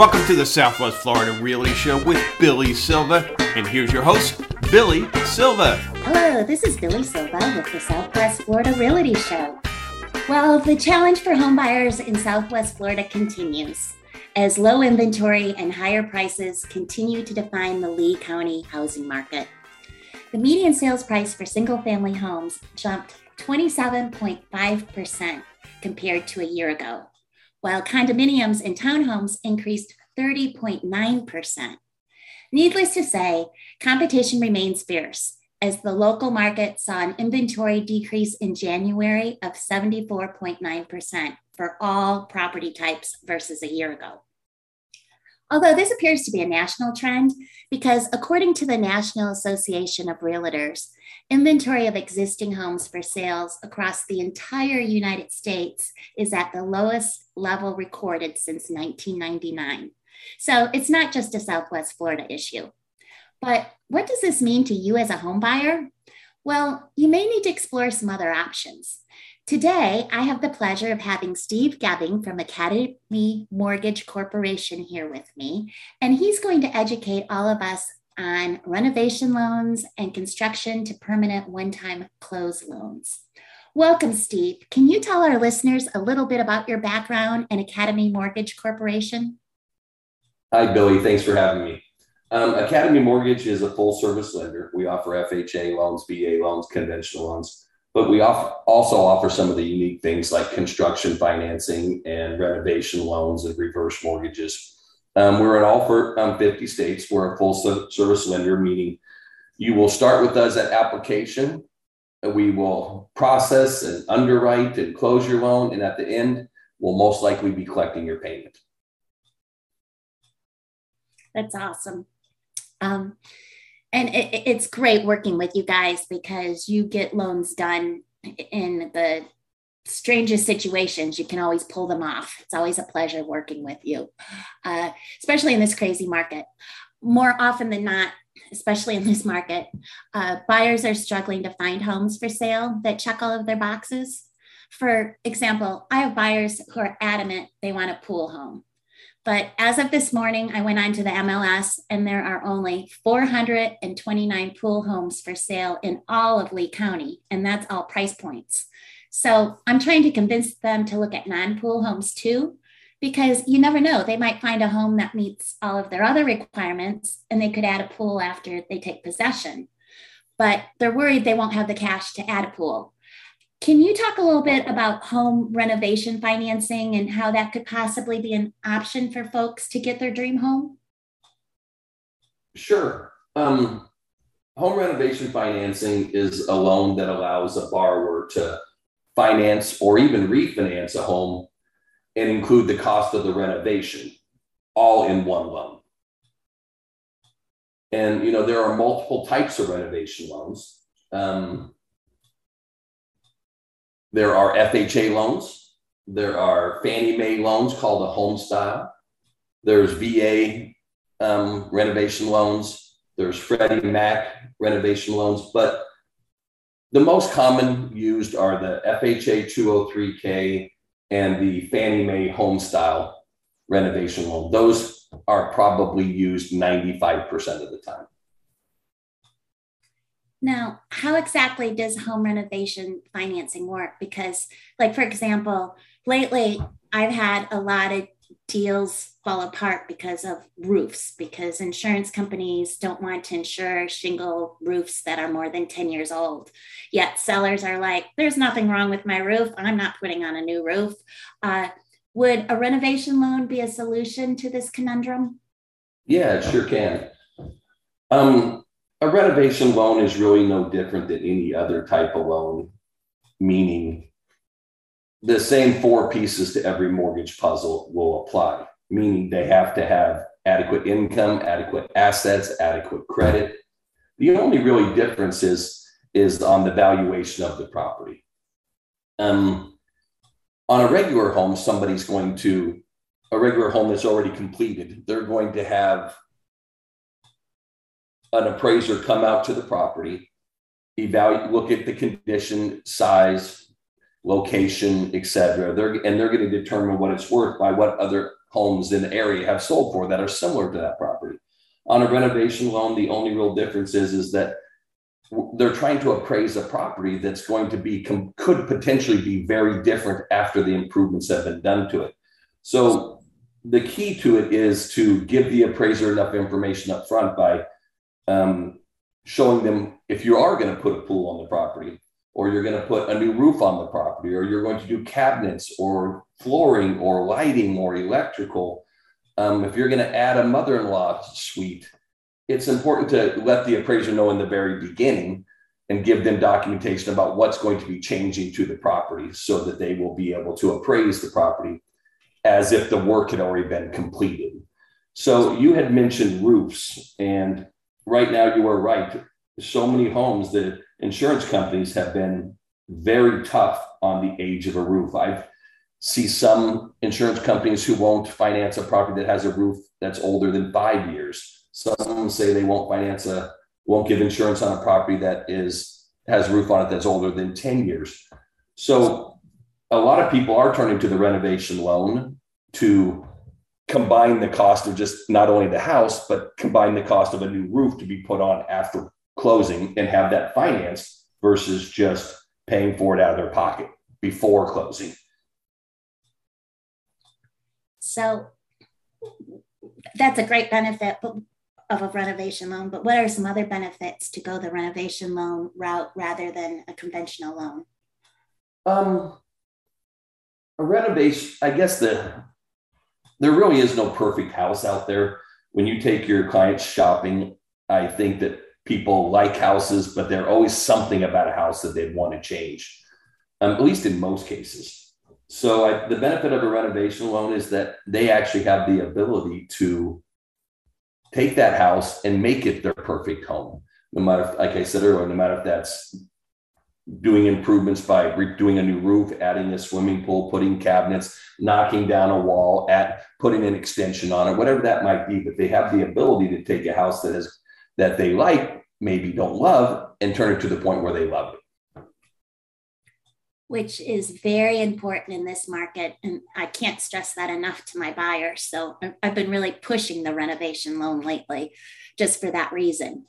Welcome to the Southwest Florida Realty Show with Billee Silva. And here's your host, Billee Silva. Hello, this is Billee Silva with the Southwest Florida Realty Show. Well, the challenge for homebuyers in Southwest Florida continues as low inventory and higher prices continue to define the Lee County housing market. The median sales price for single family homes jumped 27.5% compared to a year ago while condominiums and townhomes increased 30.9%. Needless to say, competition remains fierce as the local market saw an inventory decrease in January of 74.9% for all property types versus a year ago. Although this appears to be a national trend, because according to the National Association of Realtors, inventory of existing homes for sales across the entire United States is at the lowest level recorded since 1999. So it's not just a Southwest Florida issue. But what does this mean to you as a home buyer? Well, you may need to explore some other options. Today, I have the pleasure of having Steve Geving from Academy Mortgage Corporation here with me, and he's going to educate all of us on renovation loans and construction to permanent one time close loans. Welcome, Steve. Can you tell our listeners a little bit about your background and Academy Mortgage Corporation? Hi, Billee. Thanks for having me. Um, Academy Mortgage is a full service lender. We offer FHA loans, VA loans, conventional loans but we also offer some of the unique things like construction financing and renovation loans and reverse mortgages. Um, we're in all for, um, 50 states. We're a full service lender, meaning you will start with us at application. We will process and underwrite and close your loan. And at the end, we'll most likely be collecting your payment. That's awesome. Um, and it, it's great working with you guys because you get loans done in the strangest situations. You can always pull them off. It's always a pleasure working with you uh, especially in this crazy market. More often than not especially in this market uh, buyers are struggling to find homes for sale that check all of their boxes. For example i have buyers who are adamant they want a pool home but as of this morning, I went on to the MLS and there are only 429 pool homes for sale in all of Lee County, and that's all price points. So I'm trying to convince them to look at non pool homes too, because you never know. They might find a home that meets all of their other requirements and they could add a pool after they take possession. But they're worried they won't have the cash to add a pool. Can you talk a little bit about home renovation financing and how that could possibly be an option for folks to get their dream home? Sure. Um, home renovation financing is a loan that allows a borrower to finance or even refinance a home and include the cost of the renovation all in one loan. And you know there are multiple types of renovation loans. Um, there are FHA loans. There are Fannie Mae loans called a home style. There's VA um, renovation loans. There's Freddie Mac renovation loans. But the most common used are the FHA 203K and the Fannie Mae home style renovation loan. Those are probably used 95% of the time. Now, how exactly does home renovation financing work? Because, like, for example, lately I've had a lot of deals fall apart because of roofs, because insurance companies don't want to insure shingle roofs that are more than 10 years old. Yet sellers are like, there's nothing wrong with my roof. I'm not putting on a new roof. Uh, would a renovation loan be a solution to this conundrum? Yeah, it sure can. Um, a renovation loan is really no different than any other type of loan, meaning the same four pieces to every mortgage puzzle will apply, meaning they have to have adequate income, adequate assets, adequate credit. The only really difference is, is on the valuation of the property. Um, on a regular home, somebody's going to, a regular home that's already completed, they're going to have an appraiser come out to the property, evaluate, look at the condition, size, location, etc. They're and they're going to determine what it's worth by what other homes in the area have sold for that are similar to that property. On a renovation loan, the only real difference is, is that they're trying to appraise a property that's going to be could potentially be very different after the improvements have been done to it. So the key to it is to give the appraiser enough information up front by um, showing them if you are going to put a pool on the property or you're going to put a new roof on the property or you're going to do cabinets or flooring or lighting or electrical um, if you're going to add a mother-in-law suite it's important to let the appraiser know in the very beginning and give them documentation about what's going to be changing to the property so that they will be able to appraise the property as if the work had already been completed. So you had mentioned roofs, and right now you are right. So many homes, the insurance companies have been very tough on the age of a roof. I see some insurance companies who won't finance a property that has a roof that's older than five years some say they won't finance a, won't give insurance on a property that is has a roof on it that's older than 10 years. So a lot of people are turning to the renovation loan to combine the cost of just not only the house, but combine the cost of a new roof to be put on after closing and have that financed versus just paying for it out of their pocket before closing. So that's a great benefit, of a renovation loan, but what are some other benefits to go the renovation loan route rather than a conventional loan? Um, a renovation, I guess the there really is no perfect house out there. When you take your clients shopping, I think that people like houses, but there's always something about a house that they'd want to change, um, at least in most cases. So I, the benefit of a renovation loan is that they actually have the ability to take that house and make it their perfect home. No matter, if, like I said earlier, no matter if that's doing improvements by doing a new roof, adding a swimming pool, putting cabinets, knocking down a wall, at putting an extension on it, whatever that might be. But they have the ability to take a house that is that they like, maybe don't love, and turn it to the point where they love it which is very important in this market. And I can't stress that enough to my buyers. So I've been really pushing the renovation loan lately just for that reason.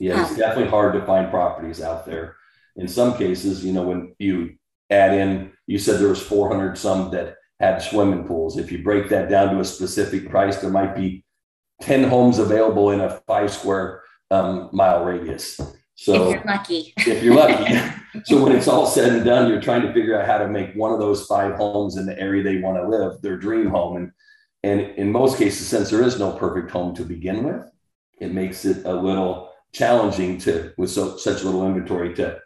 Yeah, it's um, definitely hard to find properties out there. In some cases, you know, when you add in, you said there was 400 some that had swimming pools. If you break that down to a specific price, there might be 10 homes available in a five square um, mile radius. So if you're lucky. if you're lucky. so when it's all said and done, you're trying to figure out how to make one of those five homes in the area they want to live their dream home. And and in most cases, since there is no perfect home to begin with, it makes it a little challenging to with so such little inventory to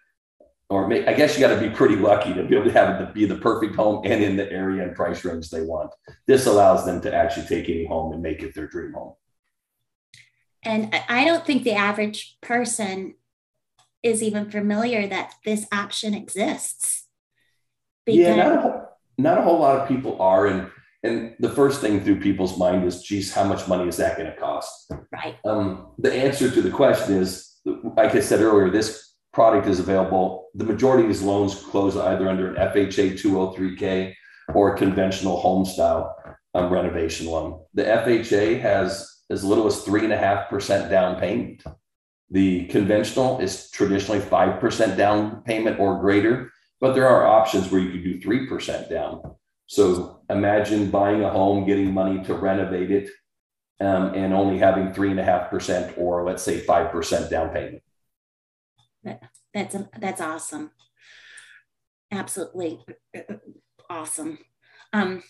or make, I guess you got to be pretty lucky to be able to have it to be the perfect home and in the area and price range they want. This allows them to actually take any home and make it their dream home. And I don't think the average person is even familiar that this option exists. Yeah, not a, whole, not a whole lot of people are. And and the first thing through people's mind is, geez, how much money is that going to cost? Right. Um, the answer to the question is, like I said earlier, this product is available. The majority of these loans close either under an FHA 203K or a conventional home style um, renovation loan. The FHA has as little as three and a half percent down payment. The conventional is traditionally 5% down payment or greater, but there are options where you can do 3% down. So imagine buying a home, getting money to renovate it, um, and only having 3.5% or let's say 5% down payment. That's, that's awesome. Absolutely awesome. Um,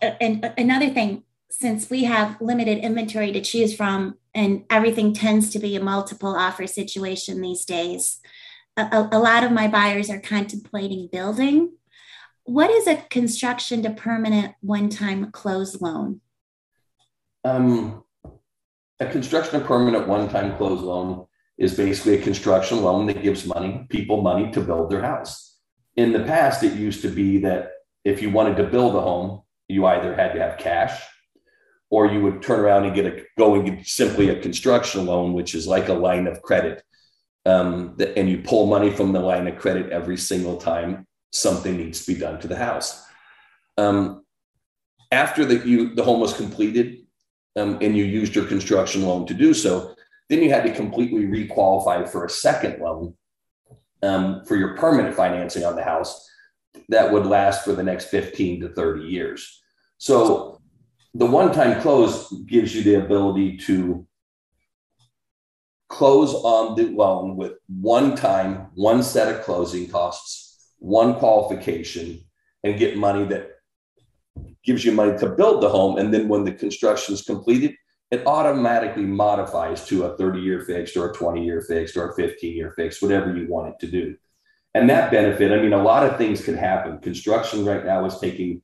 and another thing, since we have limited inventory to choose from and everything tends to be a multiple offer situation these days, a, a lot of my buyers are contemplating building. What is a construction to permanent one time close loan? Um, a construction to permanent one time close loan is basically a construction loan that gives money, people money to build their house. In the past, it used to be that if you wanted to build a home, you either had to have cash or you would turn around and get a go and get simply a construction loan, which is like a line of credit. Um, and you pull money from the line of credit every single time something needs to be done to the house. Um, after that you the home was completed um, and you used your construction loan to do so, then you had to completely requalify for a second loan um, for your permanent financing on the house that would last for the next 15 to 30 years. So the one time close gives you the ability to close on the loan with one time, one set of closing costs, one qualification, and get money that gives you money to build the home. And then when the construction is completed, it automatically modifies to a 30 year fixed or a 20 year fixed or a 15 year fixed, whatever you want it to do. And that benefit, I mean, a lot of things can happen. Construction right now is taking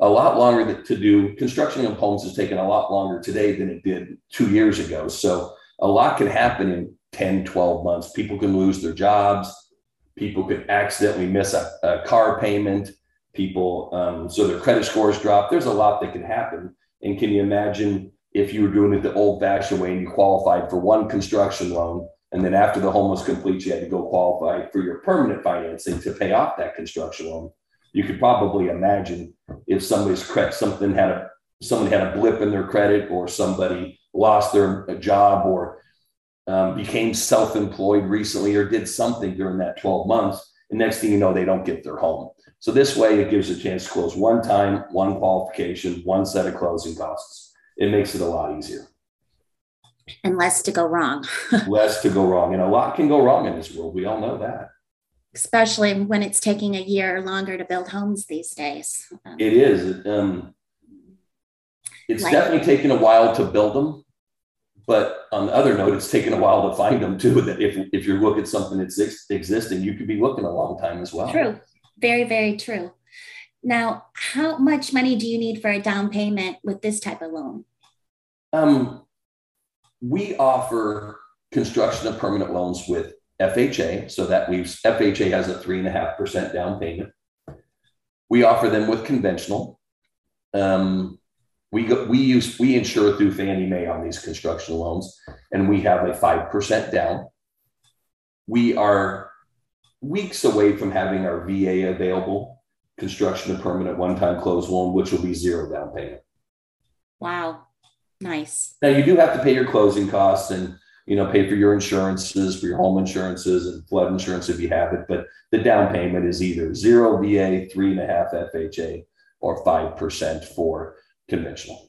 a lot longer to do. Construction of homes is taking a lot longer today than it did two years ago. So a lot can happen in 10, 12 months. People can lose their jobs. People could accidentally miss a, a car payment. People, um, so their credit scores drop. There's a lot that can happen. And can you imagine if you were doing it the old fashioned way and you qualified for one construction loan? And then after the home was complete, you had to go qualify for your permanent financing to pay off that construction loan. You could probably imagine if somebody's credit, something had a, someone had a blip in their credit or somebody lost their job or um, became self-employed recently or did something during that 12 months. And next thing you know, they don't get their home. So this way it gives a chance to close one time, one qualification, one set of closing costs. It makes it a lot easier. And less to go wrong. less to go wrong. And a lot can go wrong in this world. We all know that. Especially when it's taking a year longer to build homes these days. Um, it is. Um, it's like, definitely taken a while to build them. But on the other note, it's taken a while to find them too. That if, if you're looking at something that's ex- existing, you could be looking a long time as well. True. Very, very true. Now, how much money do you need for a down payment with this type of loan? Um, we offer construction of permanent loans with FHA. So that leaves FHA has a three and a half percent down payment. We offer them with conventional. Um, we go, we use we insure through Fannie Mae on these construction loans, and we have a five percent down. We are weeks away from having our VA available, construction of permanent one-time close loan, which will be zero down payment. Wow, nice. Now you do have to pay your closing costs and you know pay for your insurances, for your home insurances and flood insurance if you have it, but the down payment is either zero VA, three and a half FHA, or five percent for conventional.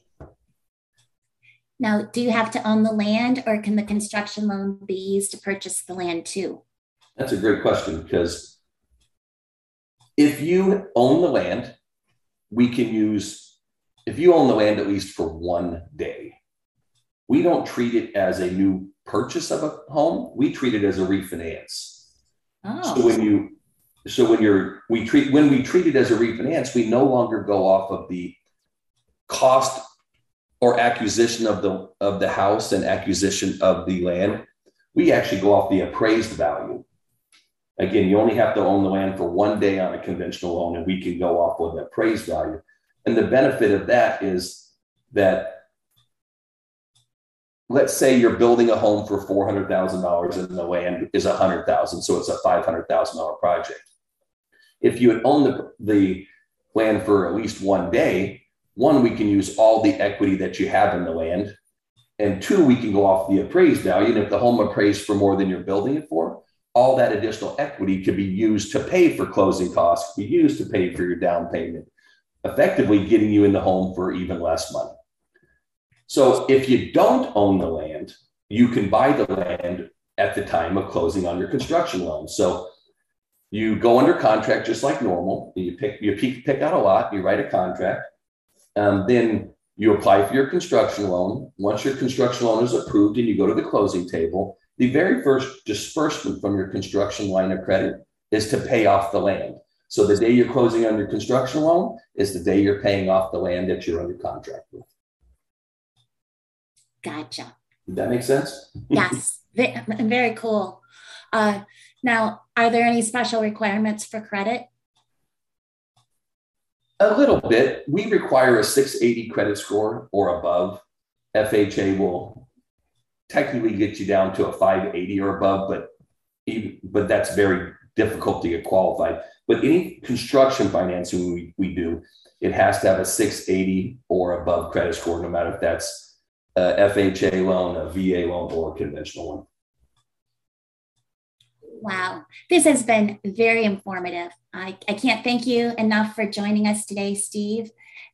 Now, do you have to own the land or can the construction loan be used to purchase the land too? That's a great question because if you own the land, we can use, if you own the land at least for one day, we don't treat it as a new purchase of a home. We treat it as a refinance. Oh. So when you, so when you're, we treat, when we treat it as a refinance, we no longer go off of the cost or acquisition of the of the house and acquisition of the land, we actually go off the appraised value. Again, you only have to own the land for one day on a conventional loan, and we can go off with the appraised value. And the benefit of that is that let's say you're building a home for four hundred thousand dollars, and the land is a hundred thousand, so it's a five hundred thousand dollar project. If you had owned the, the land for at least one day, one, we can use all the equity that you have in the land. And two, we can go off the appraised value. And if the home appraised for more than you're building it for, all that additional equity could be used to pay for closing costs, be used to pay for your down payment, effectively getting you in the home for even less money. So if you don't own the land, you can buy the land at the time of closing on your construction loan. So you go under contract just like normal. You pick you pick, pick out a lot, you write a contract. Um, then you apply for your construction loan. Once your construction loan is approved and you go to the closing table, the very first disbursement from your construction line of credit is to pay off the land. So the day you're closing on your construction loan is the day you're paying off the land that you're under contract with. Gotcha. Did that make sense? yes, very cool. Uh, now, are there any special requirements for credit? A little bit. We require a 680 credit score or above. FHA will technically get you down to a 580 or above, but even, but that's very difficult to get qualified. But any construction financing we, we do, it has to have a 680 or above credit score, no matter if that's a FHA loan, a VA loan, or a conventional one. Wow, this has been very informative. I, I can't thank you enough for joining us today, Steve.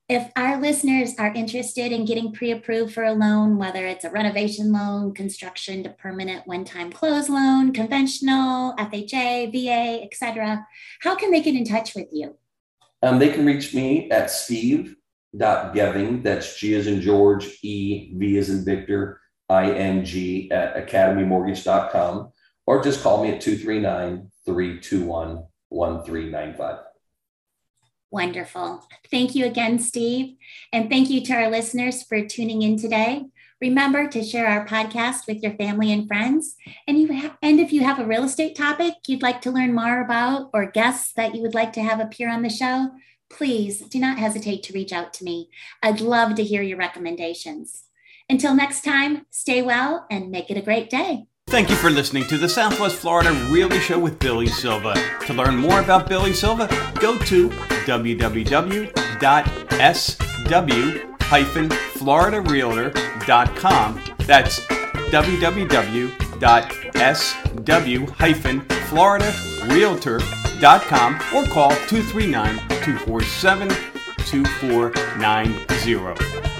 If our listeners are interested in getting pre approved for a loan, whether it's a renovation loan, construction to permanent one time close loan, conventional, FHA, VA, etc., how can they get in touch with you? Um, they can reach me at steve.geving, that's G as in George, E, V as in Victor, I N G at academymortgage.com or just call me at 239 321 1395. Wonderful. Thank you again, Steve. And thank you to our listeners for tuning in today. Remember to share our podcast with your family and friends. And, you ha- and if you have a real estate topic you'd like to learn more about or guests that you would like to have appear on the show, please do not hesitate to reach out to me. I'd love to hear your recommendations. Until next time, stay well and make it a great day. Thank you for listening to the Southwest Florida Realty Show with Billee Silva. To learn more about Billee Silva, go to www.sw-floridarealtor.com. That's www.sw-floridarealtor.com or call 239 247 2490.